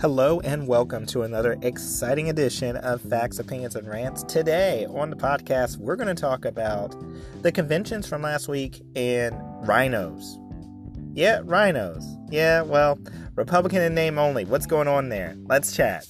Hello and welcome to another exciting edition of Facts, Opinions, and Rants. Today on the podcast, we're going to talk about the conventions from last week and rhinos. Yeah, rhinos. Yeah, well, Republican in name only. What's going on there? Let's chat.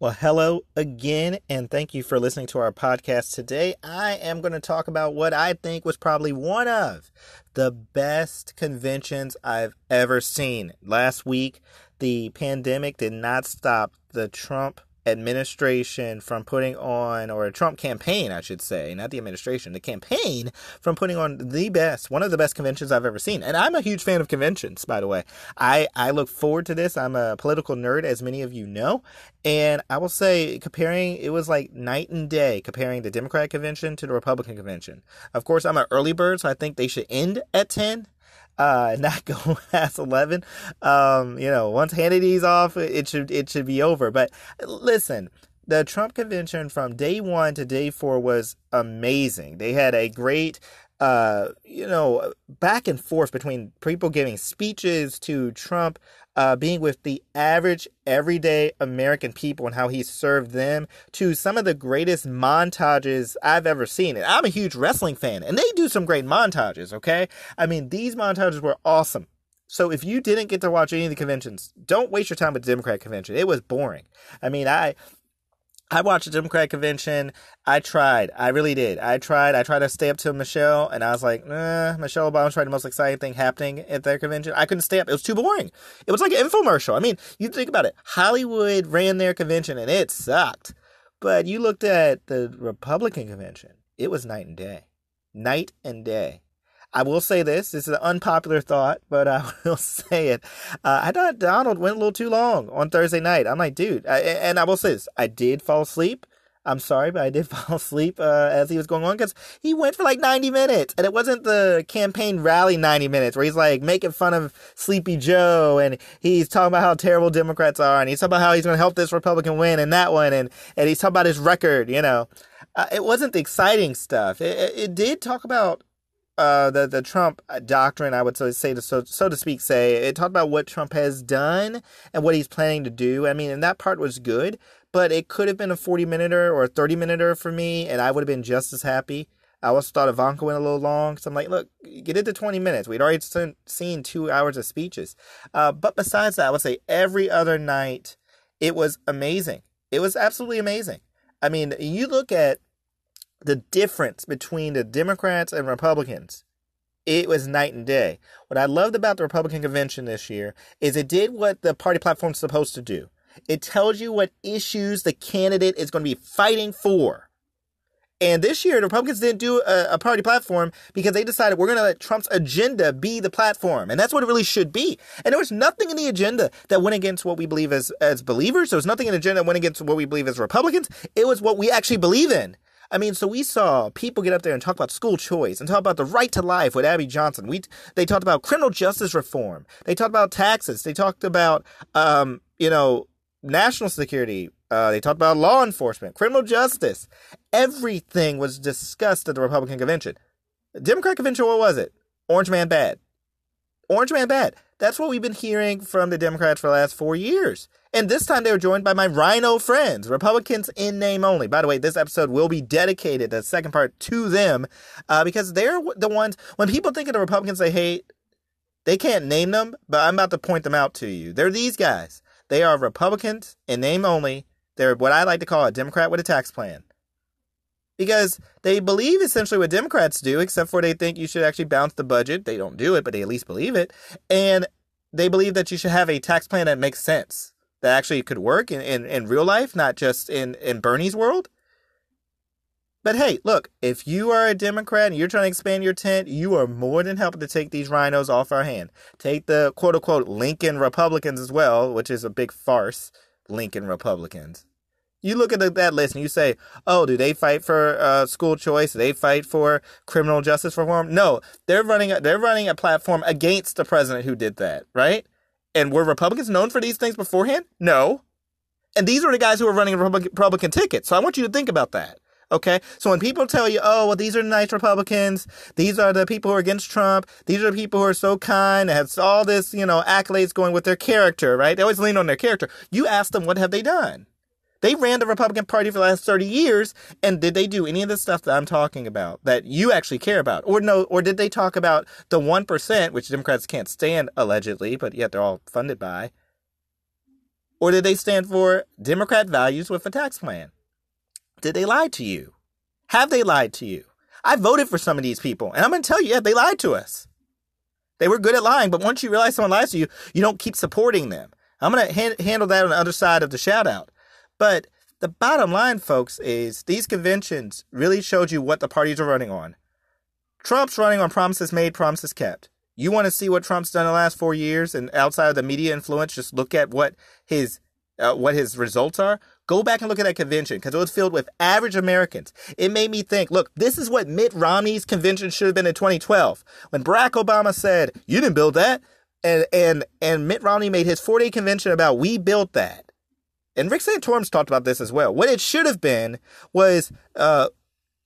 Well, hello again, and thank you for listening to our podcast today. I am going to talk about what I think was probably one of the best conventions I've ever seen. Last week, the pandemic did not stop the Trump administration from putting on, or a Trump campaign, I should say, not the administration, the campaign from putting on the best, one of the best conventions I've ever seen. And I'm a huge fan of conventions, by the way. I, I look forward to this. I'm a political nerd, as many of you know. And I will say, comparing, it was like night and day comparing the Democratic convention to the Republican convention. Of course, I'm an early bird, so I think they should end at 10 uh, not go past 11. Um, you know, once Hannity's off, it should, it should be over. But listen, the Trump convention from day one to day four was amazing. They had a great uh, you know, back and forth between people giving speeches to Trump, uh, being with the average, everyday American people and how he served them, to some of the greatest montages I've ever seen. And I'm a huge wrestling fan, and they do some great montages, okay? I mean, these montages were awesome. So if you didn't get to watch any of the conventions, don't waste your time with the Democrat convention. It was boring. I mean, I I watched the Democrat convention. I tried. I really did. I tried. I tried to stay up to Michelle, and I was like, nah, Michelle Obama tried the most exciting thing happening at their convention. I couldn't stay up. It was too boring. It was like an infomercial. I mean, you think about it. Hollywood ran their convention, and it sucked. But you looked at the Republican convention, it was night and day. Night and day. I will say this. This is an unpopular thought, but I will say it. Uh, I thought Donald went a little too long on Thursday night. I'm like, dude, I, and I will say this. I did fall asleep. I'm sorry, but I did fall asleep uh, as he was going on because he went for like 90 minutes. And it wasn't the campaign rally 90 minutes where he's like making fun of Sleepy Joe and he's talking about how terrible Democrats are and he's talking about how he's going to help this Republican win and that one. And, and he's talking about his record, you know. Uh, it wasn't the exciting stuff. It, it, it did talk about uh, the the Trump doctrine, I would say to so so to speak, say it talked about what Trump has done and what he's planning to do. I mean, and that part was good, but it could have been a forty minuter or a thirty minuter for me, and I would have been just as happy. I also thought Ivanka went a little long, so I'm like, look, get it to 20 minutes. We'd already seen two hours of speeches. Uh, but besides that, I would say every other night, it was amazing. It was absolutely amazing. I mean, you look at the difference between the Democrats and Republicans, it was night and day. What I loved about the Republican convention this year is it did what the party platform is supposed to do. It tells you what issues the candidate is going to be fighting for. And this year, the Republicans didn't do a, a party platform because they decided we're going to let Trump's agenda be the platform. And that's what it really should be. And there was nothing in the agenda that went against what we believe as, as believers. There was nothing in the agenda that went against what we believe as Republicans. It was what we actually believe in. I mean, so we saw people get up there and talk about school choice and talk about the right to life with Abby Johnson. We they talked about criminal justice reform. They talked about taxes. They talked about um, you know, national security. Uh, they talked about law enforcement, criminal justice. Everything was discussed at the Republican convention. Democrat convention, what was it? Orange man bad. Orange man bad. That's what we've been hearing from the Democrats for the last four years. And this time they were joined by my rhino friends, Republicans in name only. By the way, this episode will be dedicated, the second part, to them uh, because they're the ones, when people think of the Republicans they hate, they can't name them, but I'm about to point them out to you. They're these guys. They are Republicans in name only. They're what I like to call a Democrat with a tax plan. Because they believe essentially what Democrats do, except for they think you should actually balance the budget. They don't do it, but they at least believe it. And they believe that you should have a tax plan that makes sense that actually could work in, in, in real life, not just in, in Bernie's world. But hey, look, if you are a Democrat and you're trying to expand your tent, you are more than helping to take these rhinos off our hand. Take the quote unquote Lincoln Republicans as well, which is a big farce. Lincoln Republicans. You look at that list and you say, oh, do they fight for uh, school choice? Do they fight for criminal justice reform? No, they're running they're running a platform against the president who did that, right? And were Republicans known for these things beforehand? No. And these are the guys who are running Republican, Republican tickets. So I want you to think about that. Okay. So when people tell you, oh, well, these are nice Republicans. These are the people who are against Trump. These are the people who are so kind and have all this, you know, accolades going with their character, right? They always lean on their character. You ask them, what have they done? They ran the Republican Party for the last 30 years, and did they do any of the stuff that I'm talking about that you actually care about? Or no, or did they talk about the 1%, which Democrats can't stand allegedly, but yet they're all funded by? Or did they stand for Democrat values with a tax plan? Did they lie to you? Have they lied to you? I voted for some of these people, and I'm going to tell you, yeah, they lied to us. They were good at lying, but once you realize someone lies to you, you don't keep supporting them. I'm going to ha- handle that on the other side of the shout out. But the bottom line, folks, is these conventions really showed you what the parties are running on. Trump's running on promises made, promises kept. You want to see what Trump's done the last four years, and outside of the media influence, just look at what his uh, what his results are. Go back and look at that convention because it was filled with average Americans. It made me think, look, this is what Mitt Romney's convention should have been in 2012 when Barack Obama said, "You didn't build that," and and and Mitt Romney made his four-day convention about we built that. And Rick Santorum's talked about this as well. What it should have been was uh,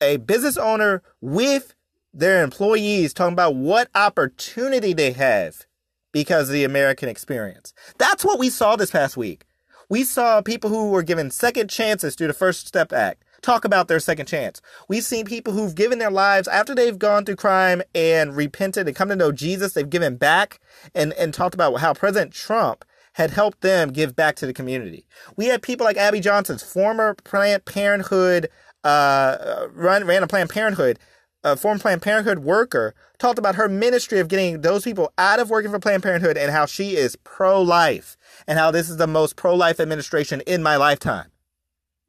a business owner with their employees talking about what opportunity they have because of the American experience. That's what we saw this past week. We saw people who were given second chances through the First Step Act talk about their second chance. We've seen people who've given their lives after they've gone through crime and repented and come to know Jesus, they've given back and, and talked about how President Trump had helped them give back to the community. We had people like Abby Johnson's former Planned Parenthood, uh, run, ran a Planned Parenthood, a former Planned Parenthood worker, talked about her ministry of getting those people out of working for Planned Parenthood and how she is pro life and how this is the most pro life administration in my lifetime.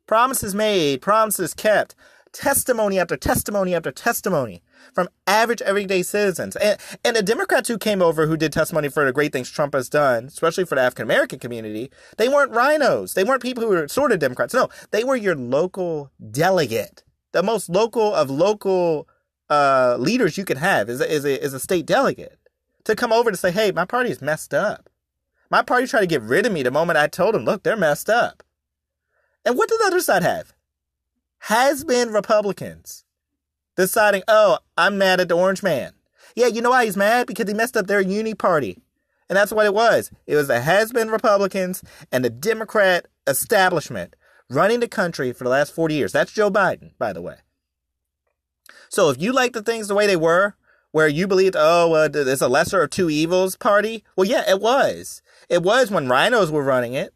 Promises made, promises kept, testimony after testimony after testimony from average everyday citizens. And, and the Democrats who came over who did testimony for the great things Trump has done, especially for the African American community, they weren't rhinos. They weren't people who were sort of Democrats. No, they were your local delegate. The most local of local uh, leaders you can have is is, a, is a state delegate to come over to say, hey, my party is messed up. My party tried to get rid of me the moment I told them, look, they're messed up. And what did the other side have? Has been Republicans deciding, oh, I'm mad at the orange man. Yeah, you know why he's mad? Because he messed up their uni party. And that's what it was. It was the has been Republicans and the Democrat establishment running the country for the last 40 years. That's Joe Biden, by the way. So if you like the things the way they were, where you believed, oh, well, there's a lesser of two evils party, well, yeah, it was. It was when rhinos were running it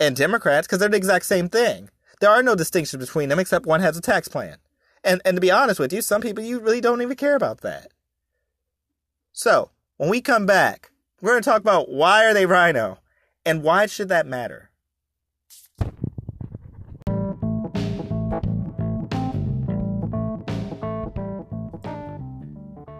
and Democrats, because they're the exact same thing. There are no distinctions between them except one has a tax plan. And and to be honest with you, some people you really don't even care about that. So, when we come back, we're going to talk about why are they rhino and why should that matter?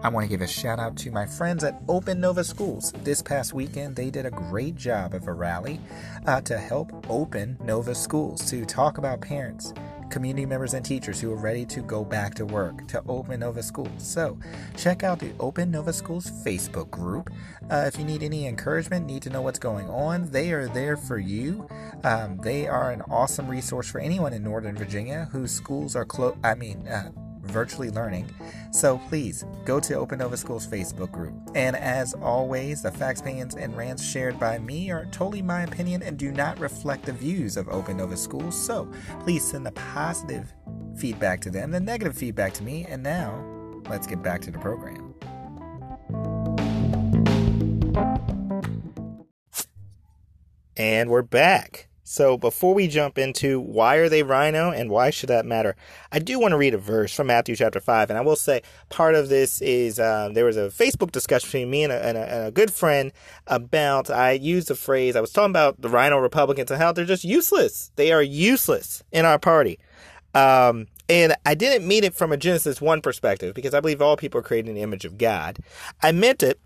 I want to give a shout out to my friends at Open Nova Schools. This past weekend, they did a great job of a rally uh, to help open Nova Schools to talk about parents community members and teachers who are ready to go back to work to Open Nova Schools. So, check out the Open Nova Schools Facebook group. Uh, if you need any encouragement, need to know what's going on, they are there for you. Um, they are an awesome resource for anyone in Northern Virginia whose schools are close. I mean, uh, virtually learning. So please go to Open Nova School's Facebook group. And as always, the facts, opinions, and rants shared by me are totally my opinion and do not reflect the views of Open Nova Schools. So please send the positive feedback to them, the negative feedback to me. And now, let's get back to the program. And we're back. So before we jump into why are they rhino and why should that matter, I do want to read a verse from Matthew chapter five, and I will say part of this is uh, there was a Facebook discussion between me and a, and, a, and a, good friend about I used the phrase I was talking about the rhino Republicans and how they're just useless. They are useless in our party. Um, and I didn't mean it from a Genesis 1 perspective because I believe all people are created in the image of God. I meant it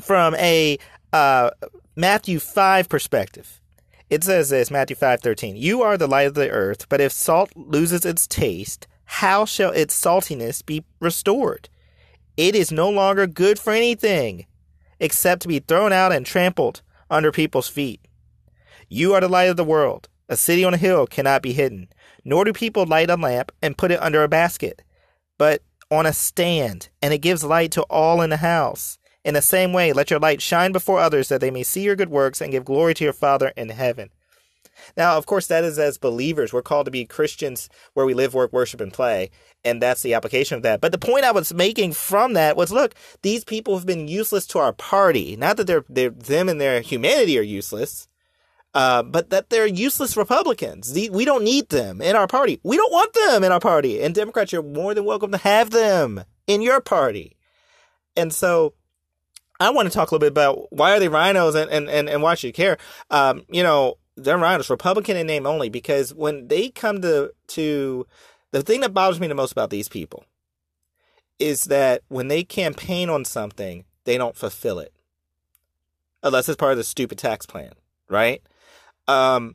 from a uh, Matthew 5 perspective. It says this, Matthew 5:13. You are the light of the earth, but if salt loses its taste, how shall its saltiness be restored? It is no longer good for anything except to be thrown out and trampled under people's feet. You are the light of the world. A city on a hill cannot be hidden, nor do people light a lamp and put it under a basket, but on a stand, and it gives light to all in the house. In the same way, let your light shine before others that they may see your good works and give glory to your Father in heaven. Now, of course, that is as believers. We're called to be Christians where we live, work, worship, and play. And that's the application of that. But the point I was making from that was look, these people have been useless to our party. Not that they're, they're them and their humanity are useless, uh, but that they're useless Republicans. The, we don't need them in our party. We don't want them in our party. And Democrats, you're more than welcome to have them in your party. And so I want to talk a little bit about why are they rhinos and, and, and, and why should you care? Um, you know, they're rhinos, Republican in name only, because when they come to to the thing that bothers me the most about these people is that when they campaign on something, they don't fulfill it. Unless it's part of the stupid tax plan, right? Um,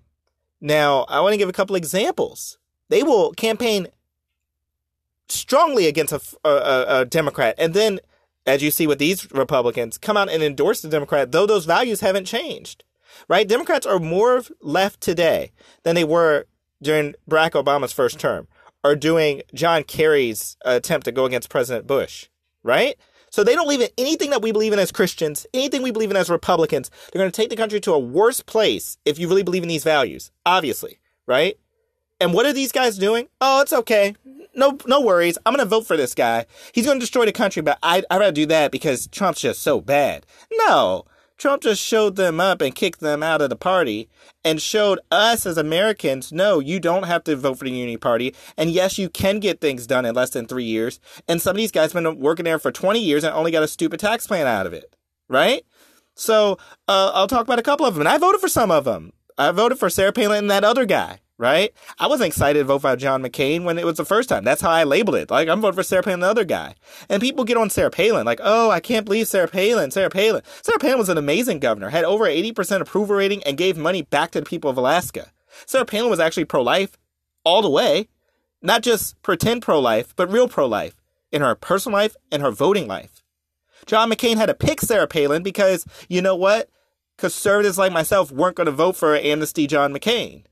now, I want to give a couple examples. They will campaign strongly against a, a, a Democrat, and then, as you see with these Republicans, come out and endorse the Democrat, though those values haven't changed right? Democrats are more left today than they were during Barack Obama's first term or doing John Kerry's attempt to go against President Bush, right? So they don't believe in anything that we believe in as Christians, anything we believe in as Republicans. They're going to take the country to a worse place if you really believe in these values, obviously, right? And what are these guys doing? Oh, it's okay. No, no worries. I'm to vote for this guy. He's to destroy the country, but I, I'd rather do that because Trump's just so bad. No, Trump just showed them up and kicked them out of the party and showed us as Americans, no, you don't have to vote for the Unity Party. And yes, you can get things done in less than three years. And some of these guys have been working there for 20 years and only got a stupid tax plan out of it. Right? So uh, I'll talk about a couple of them. And I voted for some of them. I voted for Sarah Palin and that other guy right? I wasn't excited to vote for John McCain when it was the first time. That's how I labeled it. Like, I'm voting for Sarah Palin, the other guy. And people get on Sarah Palin, like, oh, I can't believe Sarah Palin, Sarah Palin. Sarah Palin was an amazing governor, had over 80% approval rating, and gave money back to the people of Alaska. Sarah Palin was actually pro life all the way, not just pretend pro life, but real pro life in her personal life and her voting life. John McCain had to pick Sarah Palin because, you know what? Conservatives like myself weren't going to vote for Amnesty John McCain.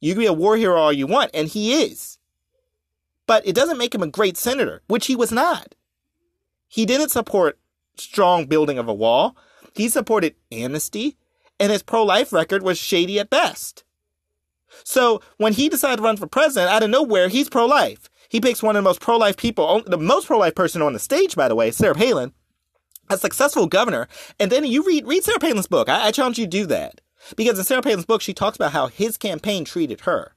You can be a war hero all you want, and he is. But it doesn't make him a great senator, which he was not. He didn't support strong building of a wall. He supported amnesty, and his pro life record was shady at best. So when he decided to run for president, out of nowhere, he's pro life. He picks one of the most pro life people, the most pro life person on the stage, by the way, Sarah Palin, a successful governor. And then you read read Sarah Palin's book. I, I challenge you to do that. Because in Sarah Palin's book, she talks about how his campaign treated her.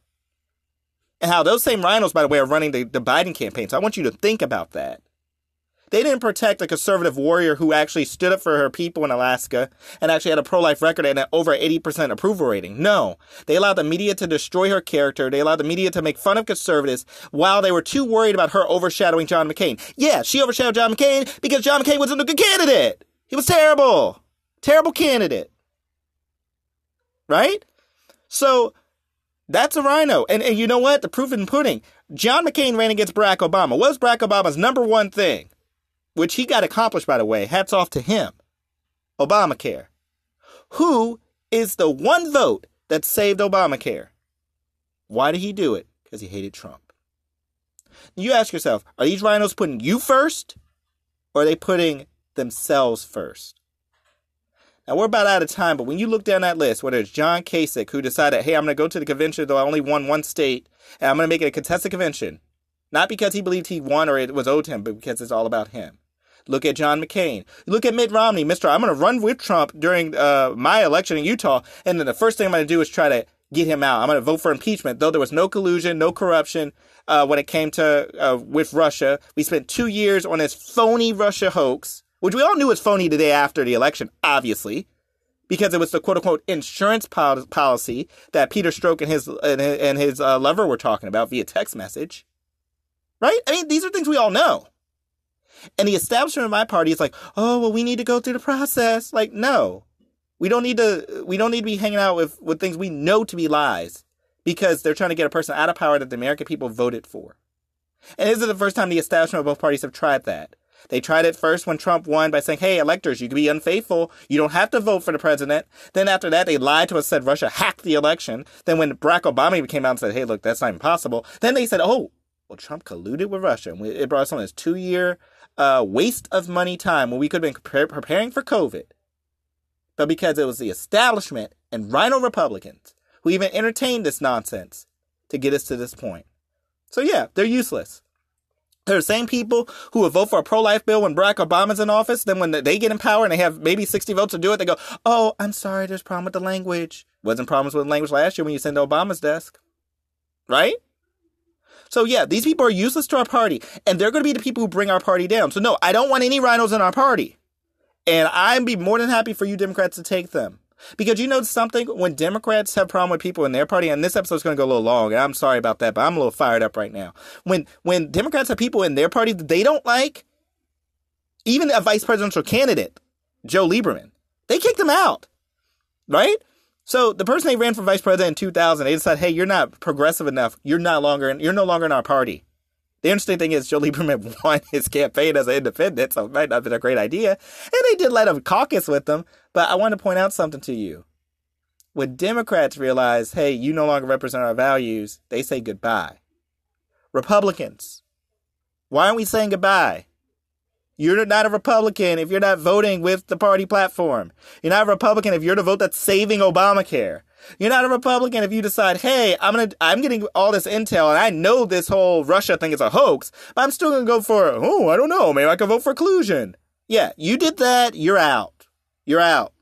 And how those same rhinos, by the way, are running the, the Biden campaign. So I want you to think about that. They didn't protect a conservative warrior who actually stood up for her people in Alaska and actually had a pro life record and an over 80% approval rating. No. They allowed the media to destroy her character. They allowed the media to make fun of conservatives while they were too worried about her overshadowing John McCain. Yeah, she overshadowed John McCain because John McCain wasn't a good candidate. He was terrible. Terrible candidate right? So that's a rhino. And, and you know what? The proof in pudding. John McCain ran against Barack Obama. What was Barack Obama's number one thing? Which he got accomplished, by the way. Hats off to him. Obamacare. Who is the one vote that saved Obamacare? Why did he do it? Because he hated Trump. You ask yourself, are these rhinos putting you first? Or are they putting themselves first? Now we're about out of time, but when you look down that list, whether it's John Kasich who decided, hey, I'm going to go to the convention though I only won one state, and I'm going to make it a contested convention, not because he believed he won or it was owed him, but because it's all about him. Look at John McCain. Look at Mitt Romney, Mister. I'm going to run with Trump during uh, my election in Utah, and then the first thing I'm going to do is try to get him out. I'm going to vote for impeachment, though there was no collusion, no corruption uh, when it came to uh, with Russia. We spent two years on this phony Russia hoax which we all knew was phony the day after the election, obviously, because it was the quote unquote insurance policy that Peter Strzok and his and his uh, lover were talking about via text message. Right? I mean, these are things we all know. And the establishment of my party is like, oh, well, we need to go through the process. Like, no, we don't need to. We don't need to be hanging out with with things we know to be lies because they're trying to get a person out of power that the American people voted for. And this is the first time the establishment of both parties have tried that. They tried it first when Trump won by saying, hey, electors, you can be unfaithful. You don't have to vote for the president. Then after that, they lied to us, said Russia hacked the election. Then when Barack Obama came out and said, hey, look, that's not impossible. Then they said, oh, well, Trump colluded with Russia. And it brought us on this two year uh, waste of money time when we could have been pre- preparing for COVID. But because it was the establishment and RINO Republicans who even entertained this nonsense to get us to this point. So yeah, they're useless. They're the same people who would vote for a pro-life bill when Barack Obama's in office. Then when they get in power and they have maybe 60 votes to do it, they go, oh, I'm sorry, there's a problem with the language. Wasn't problems with language last year when you sent to Obama's desk. Right? So yeah, these people are useless to our party, and they're going to be the people who bring our party down. So no, I don't want any rhinos in our party, and I'd be more than happy for you Democrats to take them. Because you know something, when Democrats have problem with people in their party, and this episode's going to go a little long, and I'm sorry about that, but I'm a little fired up right now. When when Democrats have people in their party that they don't like, even a vice presidential candidate, Joe Lieberman, they kick them out, right? So the person they ran for vice president in 2000, they decided, hey, you're not progressive enough. You're not longer, in, you're no longer in our party. The interesting thing is Joe Lieberman won his campaign as an independent, so it might not have been a great idea. And they did let him caucus with them. But I want to point out something to you. When Democrats realize, hey, you no longer represent our values, they say goodbye. Republicans, why aren't we saying goodbye? You're not a Republican if you're not voting with the party platform. You're not a Republican if you're the vote that's saving Obamacare. You're not a Republican if you decide, hey, I'm gonna, I'm getting all this intel and I know this whole Russia thing is a hoax, but I'm still gonna go for, oh, I don't know, maybe I can vote for collusion. Yeah, you did that, you're out. You're out.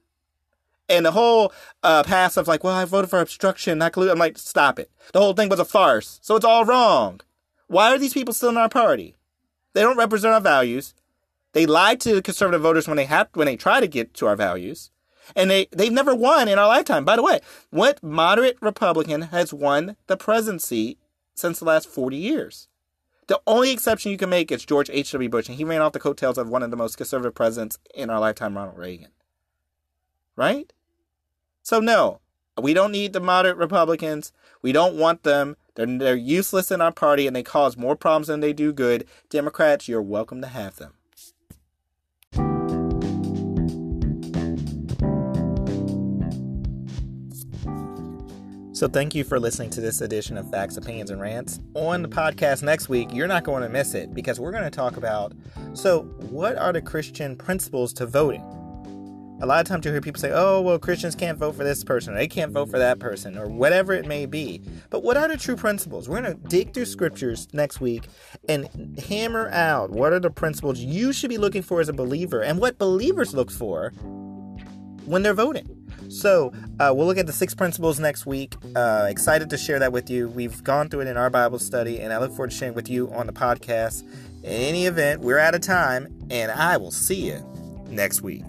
And the whole uh, pass of like, well, I voted for obstruction, not collusion. I'm like, stop it. The whole thing was a farce. So it's all wrong. Why are these people still in our party? They don't represent our values. They lied to conservative voters when they have when they try to get to our values. And they, they've never won in our lifetime. By the way, what moderate Republican has won the presidency since the last 40 years? The only exception you can make is George H.W. Bush, and he ran off the coattails of one of the most conservative presidents in our lifetime, Ronald Reagan. Right? So, no, we don't need the moderate Republicans. We don't want them. They're, they're useless in our party and they cause more problems than they do good. Democrats, you're welcome to have them. So, thank you for listening to this edition of Facts, Opinions, and Rants. On the podcast next week, you're not going to miss it because we're going to talk about so, what are the Christian principles to voting? A lot of times you hear people say, oh, well, Christians can't vote for this person, or they can't vote for that person, or whatever it may be. But what are the true principles? We're going to dig through scriptures next week and hammer out what are the principles you should be looking for as a believer and what believers look for when they're voting. So uh, we'll look at the six principles next week. Uh, excited to share that with you. We've gone through it in our Bible study, and I look forward to sharing with you on the podcast. In any event, we're out of time, and I will see you next week.